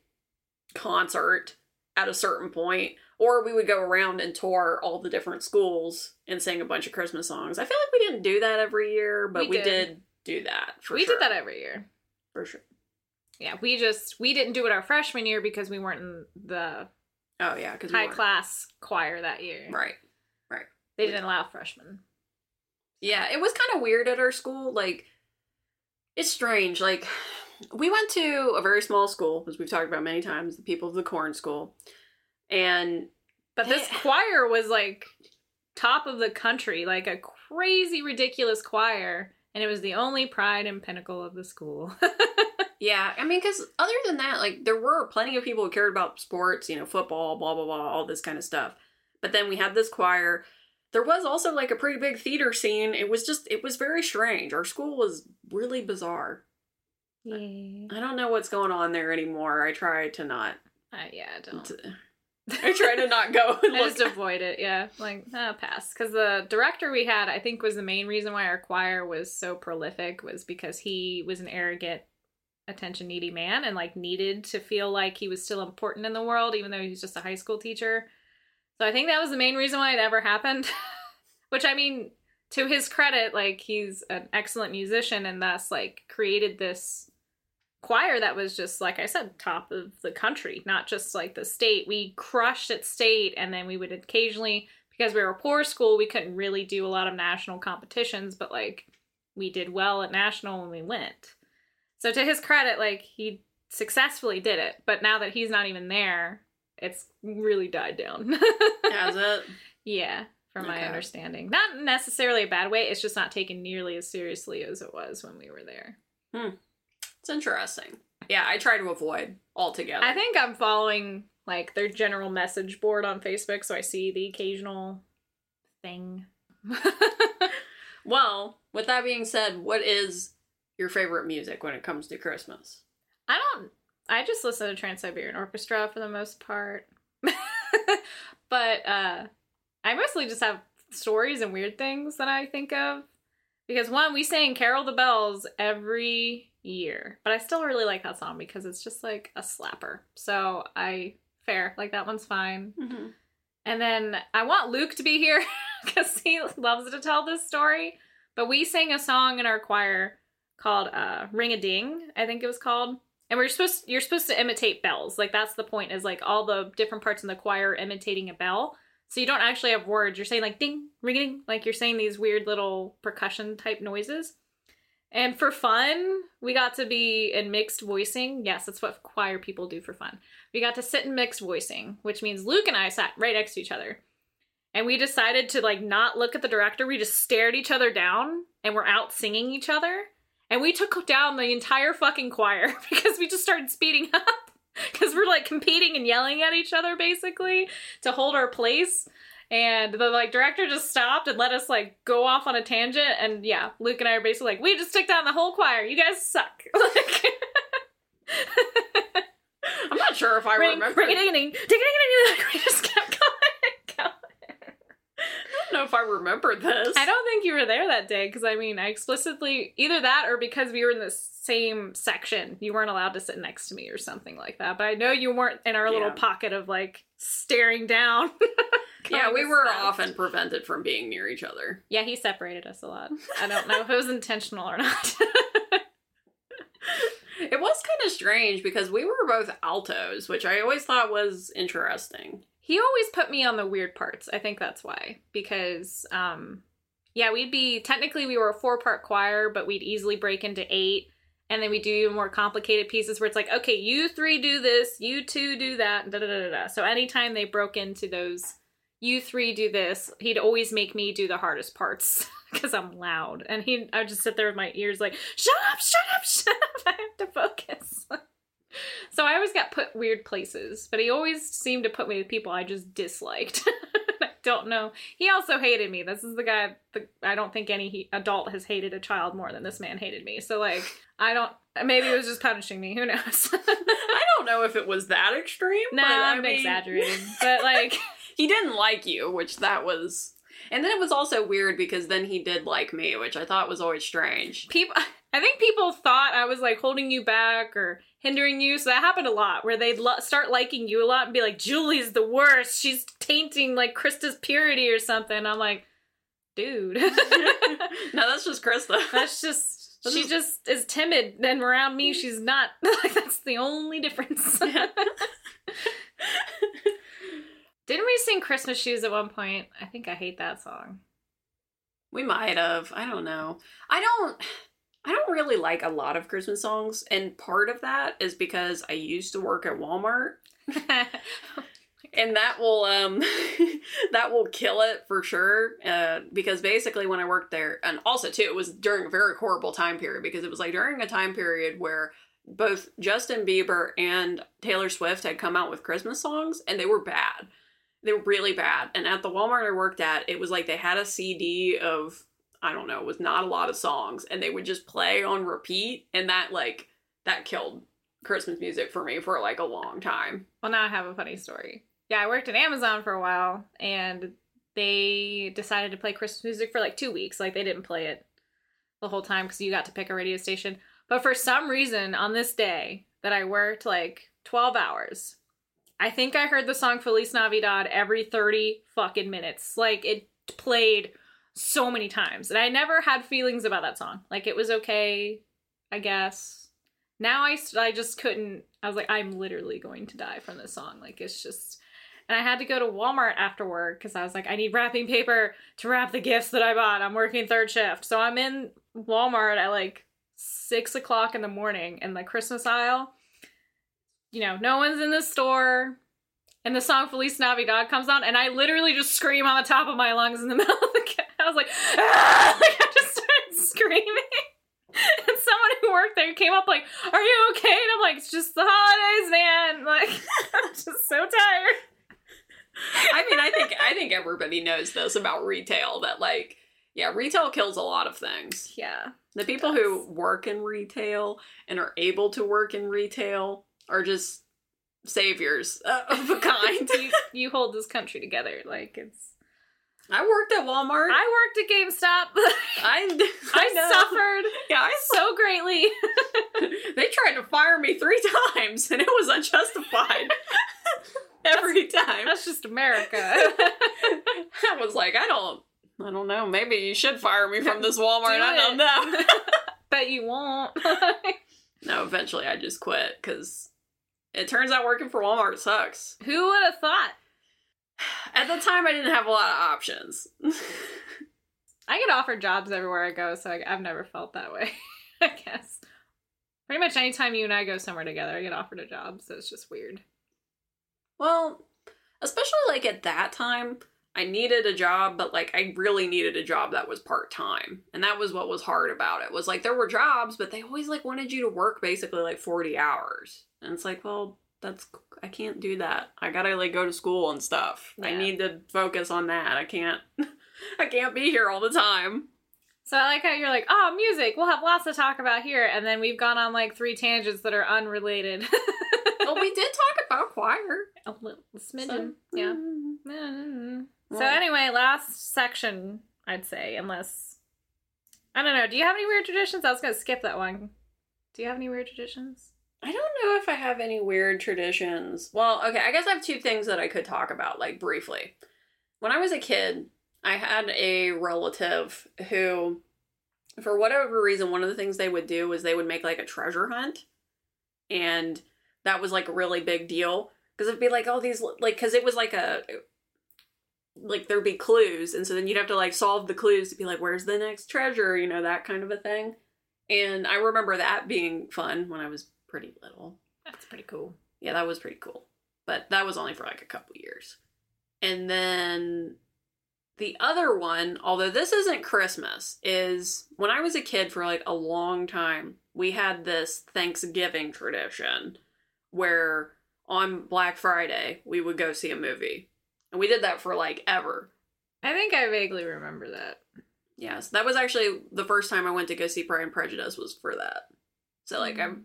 [SPEAKER 1] concert at a certain point or we would go around and tour all the different schools and sing a bunch of Christmas songs. I feel like we didn't do that every year, but
[SPEAKER 2] We
[SPEAKER 1] we,
[SPEAKER 2] did.
[SPEAKER 1] did. do that for
[SPEAKER 2] we
[SPEAKER 1] sure.
[SPEAKER 2] did that every year.
[SPEAKER 1] for sure.
[SPEAKER 2] Yeah, we just we didn't do it our freshman year because we weren't in the
[SPEAKER 1] Oh yeah,
[SPEAKER 2] high class choir that year.
[SPEAKER 1] right. Right.
[SPEAKER 2] They didn't allow freshmen.
[SPEAKER 1] Yeah, it was kind of weird at our school. Like, it's strange. Like, we went to a very small school, as we've talked about many times, the People of the Corn School, and
[SPEAKER 2] But this
[SPEAKER 1] Hey. <sighs>
[SPEAKER 2] choir was like top of the country, like a crazy ridiculous choir, and it was the only pride and pinnacle of the school. <laughs>
[SPEAKER 1] yeah, I mean, because other than that, like, there were plenty of people who cared about sports, you know, football, blah blah blah, all this kind of stuff. But then we had this choir. There was also like a pretty big theater scene. It was just, it was very strange. Our school was really bizarre.
[SPEAKER 2] yeah.
[SPEAKER 1] I don't know what's going on there anymore. I try to not.
[SPEAKER 2] Uh, yeah, I don't.
[SPEAKER 1] I try to not go and <laughs>
[SPEAKER 2] I just avoid it. Yeah, like ah, pass. Because the director we had, I think, was the main reason why our choir was so prolific was because he was an arrogant, attention needy man and like needed to feel like he was still important in the world, even though he was just a high school teacher. So I think that was the main reason why it ever happened. <laughs> Which I mean, to his credit, like he's an excellent musician and thus like created this choir that was just like I said, top of the country, not just like the state. We crushed at state, and then we would occasionally, because we were a poor school, we couldn't really do a lot of national competitions, but like we did well at national when we went. So to his credit, like he successfully did it. But now that he's not even there, it's really died down. <laughs>
[SPEAKER 1] Has it?
[SPEAKER 2] yeah, from my understanding, not necessarily a bad way. It's just not taken nearly as seriously as it was when we were there. Hmm.
[SPEAKER 1] It's interesting. Yeah, I try to avoid altogether.
[SPEAKER 2] I think I'm following like their general message board on Facebook, so I see the occasional thing. <laughs>
[SPEAKER 1] Well, with that being said, what is your favorite music when it comes to Christmas?
[SPEAKER 2] I don't. I just listen to Trans Siberian Orchestra for the most part, <laughs> but uh, I mostly just have stories and weird things that I think of. Because one, we sang "Carol the Bells" every year, but I still really like that song because it's just like a slapper. So I fair like that one's fine.
[SPEAKER 1] Mm-hmm.
[SPEAKER 2] And then I want Luke to be here <laughs> because he loves to tell this story. But we sang a song in our choir called uh, "Ring a Ding," I think it was called. And we're supposed you're supposed to imitate bells. Like that's the point. Is like all the different parts in the choir imitating a bell. So you don't actually have words. You're saying like ding, ring a ding. Like you're saying these weird little percussion type noises. And for fun, we got to be in mixed voicing. Yes, that's what choir people do for fun. We got to sit in mixed voicing, which means Luke and I sat right next to each other. And we decided to like not look at the director. We just stared each other down and we're out singing each other. And we took down the entire fucking choir <laughs> because we just started speeding up. <laughs> Because we're like competing and yelling at each other basically to hold our place. And the like director just stopped and let us like go off on a tangent. And yeah, Luke and I are basically like, we just took down the whole choir. You guys suck. <laughs> Like, <laughs>
[SPEAKER 1] I'm not sure if I
[SPEAKER 2] ring,
[SPEAKER 1] remember.
[SPEAKER 2] ring, ding, ding, ding. <laughs> We just kept going. going.
[SPEAKER 1] I don't know if I remember this.
[SPEAKER 2] I don't think you were there that day because I mean, I explicitly either that or because we were in the same section, you weren't allowed to sit next to me or something like that. But I know you weren't in our little pocket of like staring down.
[SPEAKER 1] Yeah, we were
[SPEAKER 2] stuff.
[SPEAKER 1] often prevented from being near each other.
[SPEAKER 2] Yeah, he separated us a lot. I don't know if it was intentional or not. <laughs>
[SPEAKER 1] It was kind of strange because we were both altos, which I always thought was interesting.
[SPEAKER 2] he always put me on the weird parts. I think that's why. Because um yeah, we'd be technically we were a four-part choir, but we'd easily break into eight. And then we do even more complicated pieces where it's like, okay, you three do this, you two do that, da da da da. da. So anytime they broke into those you three do this, he'd always make me do the hardest parts <laughs> because I'm loud. And he I would just sit there with my ears like, shut up, shut up, <laughs> shut up. I have to focus. <laughs> so I always got put weird places, but he always seemed to put me with people I just disliked. I don't know. He also hated me. This is the guy. The, I don't think any he, adult has hated a child more than this man hated me. So like, I don't. Maybe it was just punishing me. Who knows?
[SPEAKER 1] I don't know if it was that extreme.
[SPEAKER 2] nah,
[SPEAKER 1] I
[SPEAKER 2] I'm
[SPEAKER 1] mean,
[SPEAKER 2] exaggerating. But like,
[SPEAKER 1] He didn't like you, which that was. And then it was also weird because then he did like me, which I thought was always strange.
[SPEAKER 2] people. <laughs> I think people thought I was like holding you back or hindering you. So that happened a lot, where they'd lo- start liking you a lot and be like, "Julie's the worst. She's tainting like Krista's purity or something." I'm like, dude. <laughs>
[SPEAKER 1] no, that's just Krista. <laughs>
[SPEAKER 2] That's just she just is timid and around me she's not. Like that's the only difference. We sing Christmas shoes at one point? I think I hate that song.
[SPEAKER 1] We might have. I don't know. I don't. I don't really like a lot of Christmas songs, and part of that is because I used to work at Walmart, <laughs> and that will um <laughs> that will kill it for sure. Uh, because basically, when I worked there, and also too, it was during a very horrible time period because it was like during a time period where both Justin Bieber and Taylor Swift had come out with Christmas songs, and they were bad. They were really bad. And at the Walmart I worked at, it was like they had a CD of I don't know, was not a lot of songs, and they would just play on repeat, and that like that killed Christmas music for me for like a long time.
[SPEAKER 2] Well, now I have a funny story. Yeah, I worked at Amazon for a while, and they decided to play Christmas music for like two weeks. Like they didn't play it the whole time because you got to pick a radio station. But for some reason, on this day that I worked like twelve hours, I think I heard the song Feliz Navidad every thirty fucking minutes. Like it played so many times, and I never had feelings about that song. Like it was okay, I guess now I, I just couldn't i was like i'm literally going to die from this song like it's just and i had to go to walmart after work because i was like i need wrapping paper to wrap the gifts that i bought i'm working third shift so i'm in walmart at like six o'clock in the morning in the christmas aisle you know no one's in the store and the song Feliz Navidad comes on, and I literally just scream on the top of my lungs in the <laughs> middle of the. Ca- I was like, ah! <laughs> like I just started screaming. <laughs> And someone who worked there came up like, "Are you okay?" And I'm like, "It's just the holidays, man. Like, I'm just so tired."
[SPEAKER 1] I mean, I think I think everybody knows this about retail that like yeah, retail kills a lot of things.
[SPEAKER 2] Yeah,
[SPEAKER 1] The people who work in retail and are able to work in retail are just saviors of a <laughs> kind.
[SPEAKER 2] you, you hold this country together. Like it's.
[SPEAKER 1] I worked at Walmart.
[SPEAKER 2] I worked at GameStop. <laughs>
[SPEAKER 1] I
[SPEAKER 2] I
[SPEAKER 1] I
[SPEAKER 2] suffered <laughs>
[SPEAKER 1] Yeah, I
[SPEAKER 2] so greatly.
[SPEAKER 1] they tried to fire me three times and it was unjustified every time.
[SPEAKER 2] That's just America.
[SPEAKER 1] I was like, I don't, I don't know. Maybe you should fire me from this Walmart.
[SPEAKER 2] Do
[SPEAKER 1] I don't know.
[SPEAKER 2] Bet you won't.
[SPEAKER 1] no, eventually I just quit because it turns out working for Walmart sucks.
[SPEAKER 2] Who would have thought?
[SPEAKER 1] At the time, I didn't have a lot of options. <laughs>
[SPEAKER 2] I get offered jobs everywhere I go, so I, I've never felt that way. <laughs> I guess. Pretty much anytime you and I go somewhere together, I get offered a job, so it's just weird.
[SPEAKER 1] well, especially like at that time, I needed a job, but like I really needed a job that was part time, and that was what was hard about it. Was like there were jobs, but they always like wanted you to work basically like forty hours, and it's like, well, that's I can't do that. I gotta like go to school and stuff. I need to focus on that. I can't. <laughs> I can't be here all the time.
[SPEAKER 2] So I like how you're like, oh, music. We'll have lots to talk about here, and then we've gone on like three tangents that are unrelated. <laughs>
[SPEAKER 1] well, we did talk about choir.
[SPEAKER 2] a little smidgen,
[SPEAKER 1] So,
[SPEAKER 2] yeah.
[SPEAKER 1] mm.
[SPEAKER 2] So anyway, last section, I'd say, unless I don't know. Do you have any weird traditions? I was gonna skip that one. Do you have any weird traditions?
[SPEAKER 1] I don't know if I have any weird traditions. Well, okay, I guess I have two things that I could talk about, like briefly. When I was a kid, I had a relative who, for whatever reason, one of the things they would do was they would make like a treasure hunt. And that was like a really big deal. Because it'd be like all these, like, because it was like a, like there'd be clues. And so then you'd have to like solve the clues to be like, where's the next treasure? You know, that kind of a thing. And I remember that being fun when I was pretty little.
[SPEAKER 2] That's pretty cool.
[SPEAKER 1] Yeah, that was pretty cool. But that was only for like a couple years. And then the other one, although this isn't Christmas, is when I was a kid for like a long time, we had this Thanksgiving tradition where on Black Friday we would go see a movie. And we did that for like ever.
[SPEAKER 2] I think I vaguely remember that.
[SPEAKER 1] Yes, that was actually the first time I went to go see Pride and Prejudice was for that. So like I'm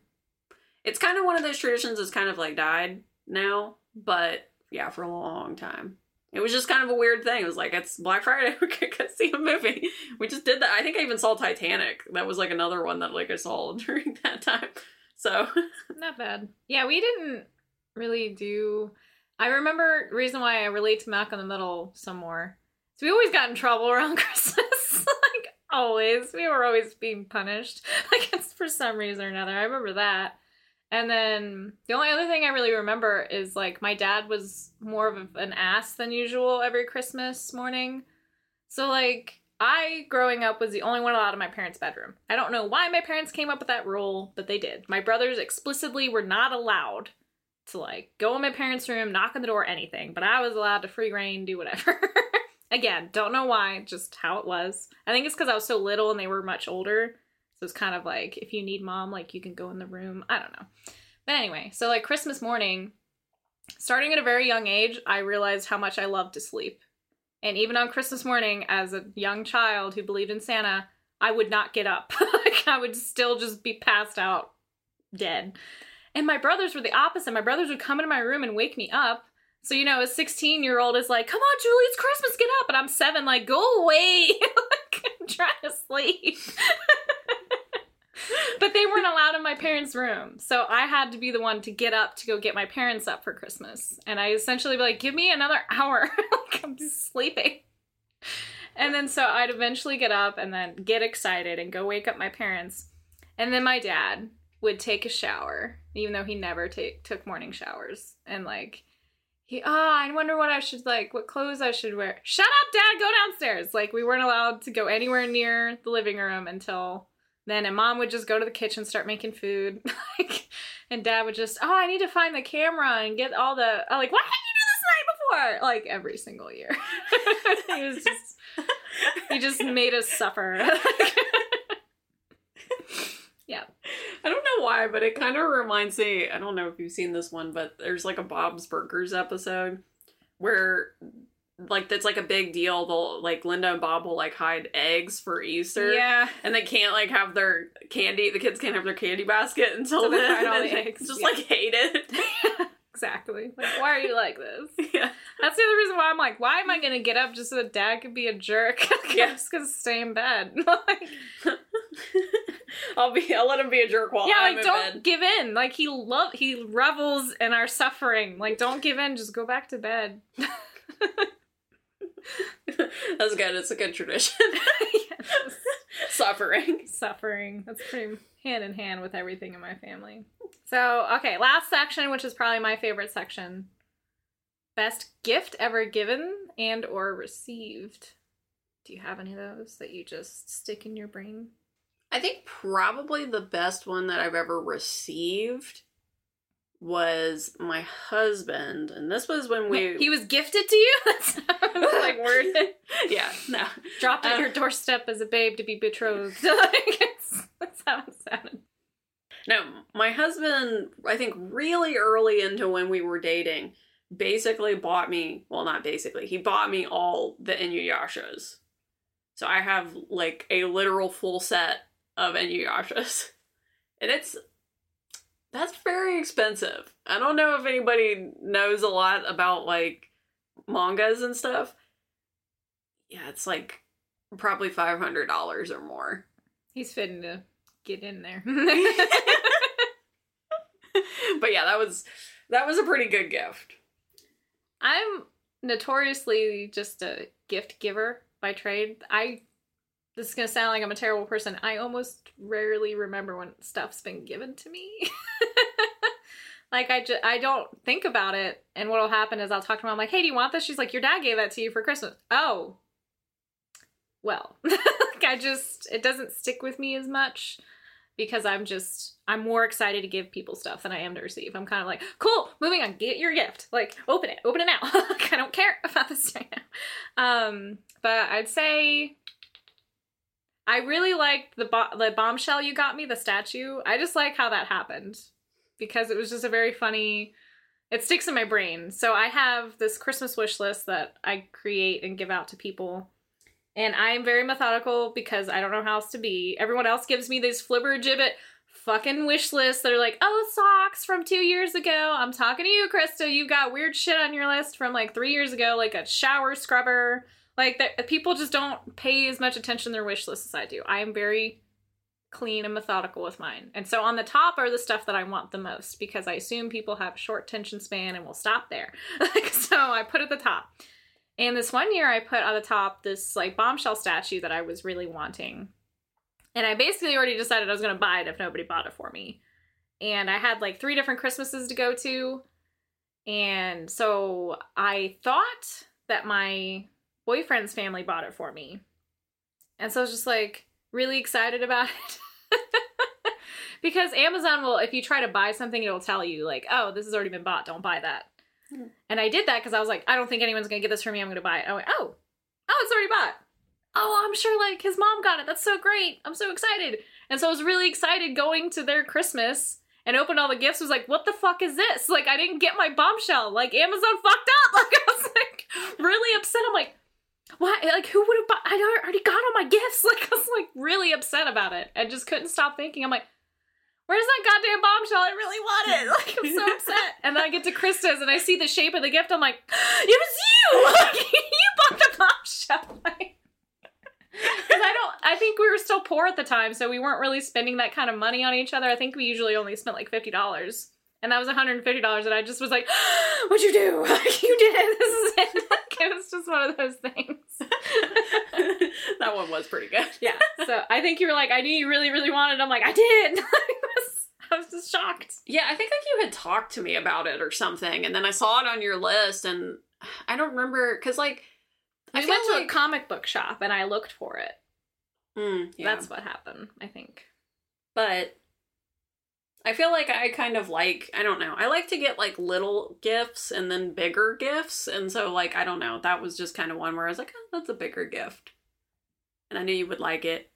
[SPEAKER 1] it's kind of one of those traditions that's kind of like died now, but yeah, for a long time. It was just kind of a weird thing. It was like it's Black Friday, <laughs> we could go see a movie. We just did that. I think I even saw Titanic. That was like another one that like I saw <laughs> during that time. So <laughs>
[SPEAKER 2] Not bad. Yeah, we didn't really do. I remember reason why I relate to Malcolm in the Middle some more. So we always got in trouble around Christmas. like always, we were always being punished. Like it's for some reason or another. I remember that. And then the only other thing I really remember is like my dad was more of an ass than usual every Christmas morning. So like I growing up was the only one allowed in my parents' bedroom. I don't know why my parents came up with that rule, but they did. My brothers explicitly were not allowed to like go in my parents' room, knock on the door, anything, but I was allowed to free reign, do whatever. <laughs> Again, don't know why, just how it was. I think it's because I was so little and they were much older. So it's kind of like if you need mom, like you can go in the room. I don't know. But anyway, so like Christmas morning, starting at a very young age, I realized how much I loved to sleep. And even on Christmas morning, as a young child who believed in Santa, I would not get up. <laughs> like I would still just be passed out dead. And my brothers were the opposite. My brothers would come into my room and wake me up. So, you know, a 16 year old is like, come on, Julie, it's Christmas, get up. And I'm seven, like, go away. <laughs> like, I'm trying to sleep. <laughs> but they weren't allowed in my parents' room. So I had to be the one to get up to go get my parents up for Christmas. And I essentially be like, give me another hour. <laughs> like, I'm sleeping. And then so I'd eventually get up and then get excited and go wake up my parents. And then my dad would take a shower, even though he never take took morning showers. And like he oh, I wonder what I should like, what clothes I should wear. Shut up, dad, go downstairs. Like we weren't allowed to go anywhere near the living room until then and mom would just go to the kitchen start making food <laughs> like and dad would just oh i need to find the camera and get all the oh, like what did you do this night before? Like every single year. <laughs> He was just he just <laughs> made us suffer. Yeah.
[SPEAKER 1] I don't know why, but it kind of reminds me. I don't know if you've seen this one, but there's like a Bob's Burgers episode where like that's like a big deal. They'll like Linda and Bob will like hide eggs for Easter.
[SPEAKER 2] yeah
[SPEAKER 1] And they can't like have their candy. The kids can't have their candy basket until
[SPEAKER 2] So they
[SPEAKER 1] then.
[SPEAKER 2] hide all <laughs> the eggs,
[SPEAKER 1] Just
[SPEAKER 2] yeah.
[SPEAKER 1] like hate it. <laughs>
[SPEAKER 2] exactly like why are you like this <laughs>
[SPEAKER 1] yeah.
[SPEAKER 2] that's the other reason why i'm like why am i gonna get up just so that dad could be a jerk
[SPEAKER 1] Yeah.
[SPEAKER 2] i'm just gonna stay in bed like,
[SPEAKER 1] I'll be. I'll let him be a jerk while
[SPEAKER 2] yeah
[SPEAKER 1] I'm in bed.
[SPEAKER 2] Yeah, like don't give in like he love he revels in our suffering like don't give in just go back to bed
[SPEAKER 1] That's good. It's a good tradition. <laughs> <laughs>
[SPEAKER 2] Yes.
[SPEAKER 1] Suffering.
[SPEAKER 2] suffering that's pretty hand in hand with everything in my family so okay last section which is probably my favorite section best gift ever given and or received do you have any of those that you just stick in your brain
[SPEAKER 1] I think probably the best one that I've ever received was my husband, and this was when we.
[SPEAKER 2] he was gifted to you <laughs> that's like worded <laughs>
[SPEAKER 1] yeah, no.
[SPEAKER 2] dropped at
[SPEAKER 1] Uh,
[SPEAKER 2] your doorstep as a babe to be betrothed <laughs> that's how it sounded
[SPEAKER 1] No, my husband, I think really early into when we were dating, basically bought me, well, not basically, he bought me all the Inuyashas. So I have like a literal full set of Inuyashas. And it's, that's very expensive. I don't know if anybody knows a lot about like mangas and stuff. Yeah, it's like probably $500 or more.
[SPEAKER 2] he's fitting to get in there <laughs>
[SPEAKER 1] but yeah, that was that was a pretty good gift.
[SPEAKER 2] I'm notoriously just a gift giver by trade. I this is gonna sound like I'm a terrible person. I almost rarely remember when stuff's been given to me. <laughs> like I just I don't think about it, and what'll happen is I'll talk to mom like, "Hey, do you want this?" She's like, "Your dad gave that to you for Christmas." Oh, well, <laughs> like I just it doesn't stick with me as much because I'm just I'm more excited to give people stuff than I am to receive. I'm kind of like, cool, moving on, get your gift. Like, open it, open it now. <laughs> Like, I don't care about this right now. Um, but I'd say I really liked the bo- the bombshell you got me, the statue. I just like how that happened because it was just a very funny. It sticks in my brain. So I have this Christmas wish list that I create and give out to people. And I am very methodical because I don't know how else to be. Everyone else gives me these flibber gibbet fucking wish lists that are like, oh, socks from two years ago. I'm talking to you, Krista. You've got weird shit on your list from like three years ago, like a shower scrubber. Like that, people just don't pay as much attention to their wish list as I do. I am very clean and methodical with mine. And so on the top are the stuff that I want the most because I assume people have short attention span and will stop there. <laughs> so I put at the top. And this one year I put on the top this like bombshell statue that I was really wanting. And I basically already decided I was going to buy it if nobody bought it for me. And I had like three different Christmases to go to. And so I thought that my boyfriend's family bought it for me. And so I was just like really excited about it. <laughs> because Amazon will, if you try to buy something, it'll tell you, like, oh, this has already been bought. Don't buy that.
[SPEAKER 1] Hmm.
[SPEAKER 2] And I did that because I was like, I don't think anyone's going to get this for me. I'm going to buy it. I went, oh, oh, it's already bought. Oh, I'm sure like his mom got it. That's so great. I'm so excited. And so I was really excited going to their Christmas and opened all the gifts. Was like, what the fuck is this? Like, I didn't get my bombshell. Like, Amazon fucked up. <laughs> Like, I was like really upset. I'm like, why? Like, who would have bought? I already got all my gifts. <laughs> Like, I was like really upset about it. I just couldn't stop thinking. I'm like, where's that goddamn bombshell? I really want it. <laughs> Like, I'm so upset. And then I get to Krista's and I see the shape of the gift. I'm like, it was you. <laughs> You bought the bombshell. Because I don't, I think we were still poor at the time, so we weren't really spending that kind of money on each other. I think we usually only spent like fifty dollars, and that was one hundred and fifty dollars. And I just was like, <gasps> "What'd you do? <laughs> you did it. This is it." <laughs> Like, it was just one of those things. <laughs>
[SPEAKER 1] that one was pretty good.
[SPEAKER 2] yeah. So I think you were like, "I knew you really, really wanted." it." I'm like, "I did." I was, just shocked.
[SPEAKER 1] Yeah, I think like you had talked to me about it or something, and then I saw it on your list, and I don't remember because like
[SPEAKER 2] I
[SPEAKER 1] I
[SPEAKER 2] went to
[SPEAKER 1] like
[SPEAKER 2] a comic book shop and I looked for it.
[SPEAKER 1] Mm, yeah.
[SPEAKER 2] That's what happened. I think.
[SPEAKER 1] but I feel like I kind of like I don't know. I like to get like little gifts and then bigger gifts, and so like I don't know. That was just kind of one where I was like, oh, that's a bigger gift, and I knew you would like it,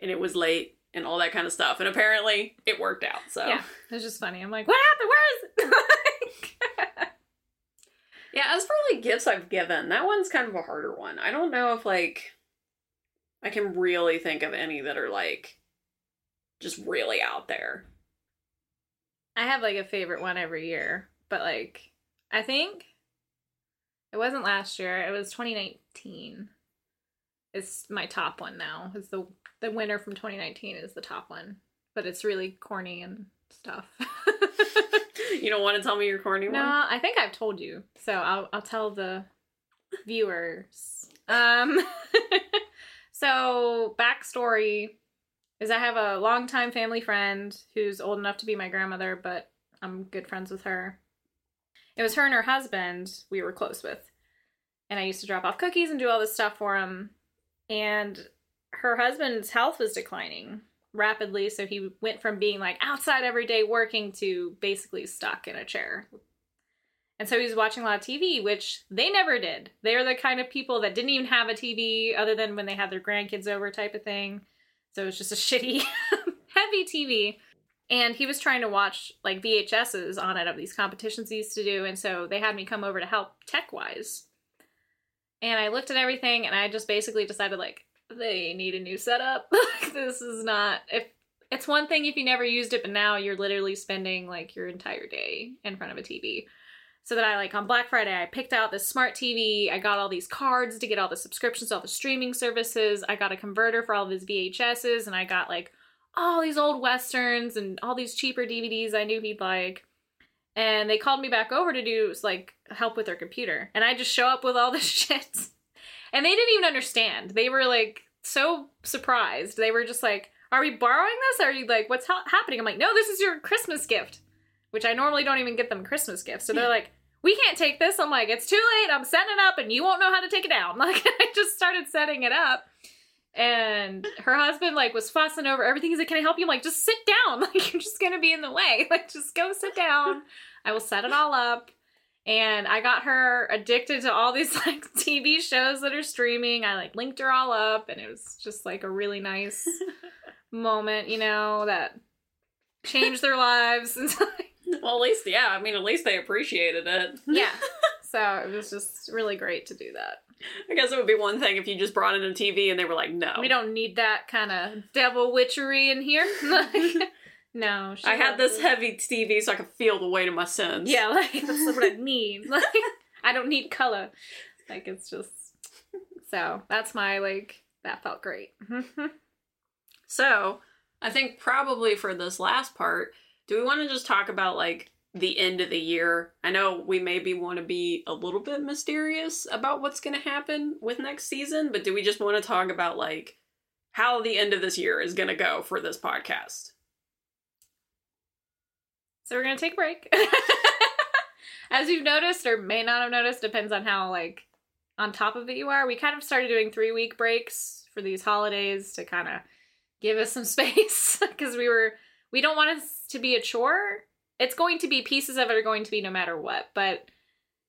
[SPEAKER 1] and it was late and all that kind of stuff, and apparently it worked out. So
[SPEAKER 2] Yeah, it was just funny. I'm like, what happened? Where is it? <laughs> <laughs>
[SPEAKER 1] Yeah, as for like gifts I've given, that one's kind of a harder one. I don't know if like I can really think of any that are like just really out there.
[SPEAKER 2] I have like a favorite one every year, but like I think it wasn't last year. It was 2019. It's my top one now. Is the the winner from 2019 is the top one, but it's really corny and stuff. <laughs>
[SPEAKER 1] You don't want to tell me your corny
[SPEAKER 2] no,
[SPEAKER 1] one?
[SPEAKER 2] I think I've told you, so I'll I'll tell the viewers. Um, <laughs> so backstory is I have a longtime family friend who's old enough to be my grandmother, but I'm good friends with her. It was her and her husband we were close with. And I used to drop off cookies and do all this stuff for him. And her husband's health was declining rapidly, so he went from being like outside every day working to basically stuck in a chair. And so he was watching a lot of TV, which they never did. They are the kind of people that didn't even have a TV other than when they had their grandkids over type of thing. So it was just a <laughs> shitty, heavy TV. And he was trying to watch like VHSs on it of these competitions he used to do. And so they had me come over to help tech wise. And I looked at everything and I just basically decided like, they need a new setup. <laughs> this is not if it's one thing if you never used it, but now you're literally spending like your entire day in front of a TV. So that I like on Black Friday, I picked out this smart TV. I got all these cards to get all the subscriptions all the streaming services. I got a converter for all of his VHSs, and I got like all these old westerns and all these cheaper DVDs I knew he'd like. And they called me back over to do like help with their computer, and I just show up with all <laughs> this shit. And they didn't even understand. They were like so surprised. They were just like, "Are we borrowing this? Are you like, what's ha- happening?" I'm like, "No, this is your Christmas gift." Which I normally don't even get them Christmas gifts. So they're like, we can't take this. I'm like, it's too late. I'm setting it up and you won't know how to take it down. <laughs> Like I just started setting it up. And her husband like was fussing over everything. He's like, Can I help you? I'm like, just sit down. <laughs> Like you're just gonna be in the way. <laughs> Like just go sit down. I will set it all up. And I got her addicted to all these like TV shows that are streaming. I like linked her all up and it was just like a really nice moment, you know, that changed their lives. And so, <laughs>
[SPEAKER 1] Well, at least, yeah, I mean, at least they appreciated it. <laughs>
[SPEAKER 2] yeah. So it was just really great to do that.
[SPEAKER 1] I guess it would be one thing if you just brought in a TV and they were like, no.
[SPEAKER 2] We don't need that kind of devil witchery in here. <laughs> No, she
[SPEAKER 1] I had this heavy TV so I could feel the weight of my sins.
[SPEAKER 2] Yeah, like that's what I need. Like I don't need color. Like it's just so that's my like that felt great.
[SPEAKER 1] So, I think probably for this last part, do we want to just talk about like the end of the year? I know we maybe want to be a little bit mysterious about what's going to happen with next season, but do we just want to talk about like how the end of this year is going to go for this podcast?
[SPEAKER 2] so we're gonna take a break. <laughs> As you've noticed, or may not have noticed, depends on how like on top of it you are. We kind of started doing three week breaks for these holidays to kind of give us some <laughs> space because we were we don't want it to be a chore. It's going to be pieces of it are going to be no matter what, but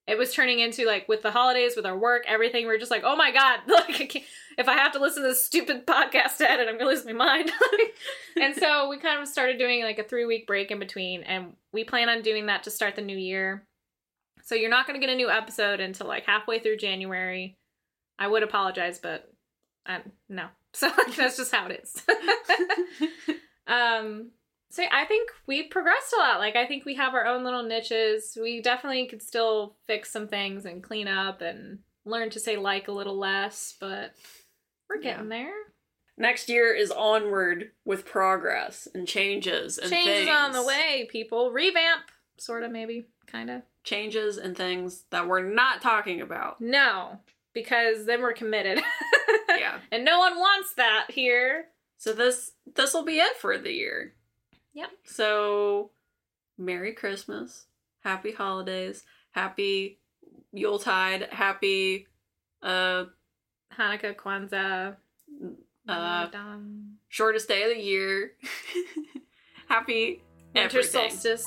[SPEAKER 2] it was turning into like with the holidays, with our work, everything. We're just like, oh my god, <laughs> like I if I have to listen to this stupid <laughs> podcast to edit, I'm gonna lose my mind. <laughs> and so we kind of started doing like a three week break in between, and we plan on doing that to start the new year. So you're not gonna get a new episode until like halfway through January. I would apologize, but um, no. So that's just how it is. um, so I think we've progressed a lot. Like I think we have our own little niches. We definitely could still fix some things and clean up and learn to say like a little less, but we're getting there.
[SPEAKER 1] Next year is onward with progress and changes and
[SPEAKER 2] Changes
[SPEAKER 1] things.
[SPEAKER 2] on the way, people. Revamp, sort of, maybe, kind of.
[SPEAKER 1] Changes and things that we're not talking about.
[SPEAKER 2] No, because then we're committed. <laughs>
[SPEAKER 1] Yeah.
[SPEAKER 2] and no one wants that here.
[SPEAKER 1] So this this will be it for the year.
[SPEAKER 2] Yep.
[SPEAKER 1] So Merry Christmas, Happy Holidays, Happy Yuletide, Happy uh
[SPEAKER 2] Hanukkah, Kwanzaa,
[SPEAKER 1] uh shortest day of the year. <laughs> Happy
[SPEAKER 2] winter
[SPEAKER 1] everything.
[SPEAKER 2] solstice.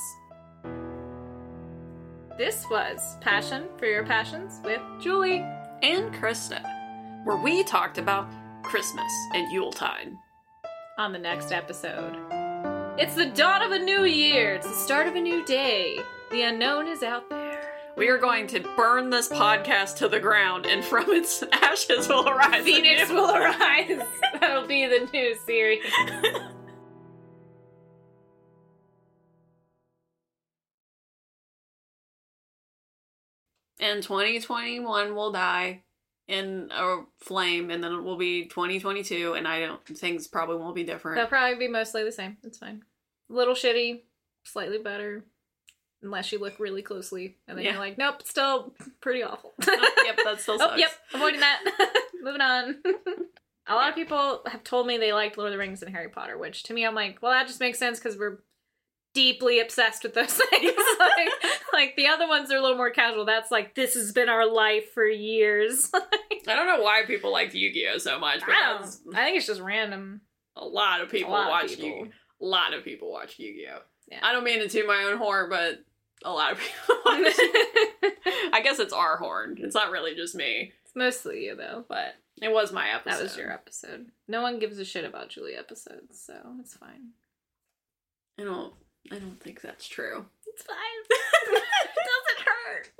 [SPEAKER 2] This was Passion for Your Passions with Julie.
[SPEAKER 1] and Krista, where we talked about Christmas and Yuletide.
[SPEAKER 2] on the next episode. It's the dawn of a new year. It's the start of a new day. The unknown is out there.
[SPEAKER 1] We are going to burn this podcast to the ground, and from its <laughs> ashes will arise.
[SPEAKER 2] Phoenix will <laughs> arise. That'll be the new series.
[SPEAKER 1] and 2021 will die in a flame and then it will be 2022 and i don't things probably won't be different
[SPEAKER 2] They'll probably be mostly the same. It's fine. A little shitty, slightly better, unless you look really closely, and then
[SPEAKER 1] Yeah.
[SPEAKER 2] you're like, nope, still pretty awful.
[SPEAKER 1] Oh, yep that still <laughs>
[SPEAKER 2] oh,
[SPEAKER 1] sucks
[SPEAKER 2] yep, avoiding that. <laughs> Moving on. <laughs> A lot of people have told me they liked Lord of the Rings and Harry Potter, which to me, I'm like, well, that just makes sense because we're deeply obsessed with those <laughs> things. <laughs> like, like the other ones are a little more casual. That's like this has been our life for years. <laughs>
[SPEAKER 1] i don't know why people liked yu-gi-oh so much but
[SPEAKER 2] I don't. I think it's just random.
[SPEAKER 1] a lot of people
[SPEAKER 2] lot of
[SPEAKER 1] watch
[SPEAKER 2] people.
[SPEAKER 1] yu a lot of people watch yu-gi-oh
[SPEAKER 2] Yeah.
[SPEAKER 1] i don't mean to toot my own horn but a lot of people watch i guess it's our horn it's not really just me
[SPEAKER 2] It's mostly you though.
[SPEAKER 1] but it was my episode
[SPEAKER 2] That was your episode. No one gives a shit about Julie episodes, so it's fine.
[SPEAKER 1] i don't i don't think that's true
[SPEAKER 2] It's fine. <laughs> it doesn't hurt.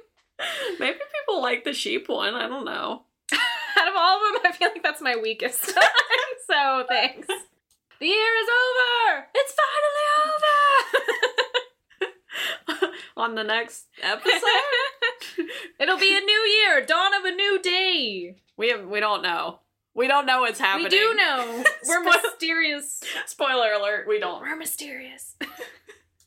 [SPEAKER 2] <laughs>
[SPEAKER 1] maybe people like the sheep one i don't know <laughs>
[SPEAKER 2] Out of all of them, I feel like that's my weakest. so thanks. The year is over. It's finally over.
[SPEAKER 1] on the next episode
[SPEAKER 2] It'll be a new year, dawn of a new day.
[SPEAKER 1] we have we don't know we don't know what's happening
[SPEAKER 2] We do know. <laughs> We're mysterious. <laughs>
[SPEAKER 1] spoiler alert we don't
[SPEAKER 2] We're mysterious. <laughs>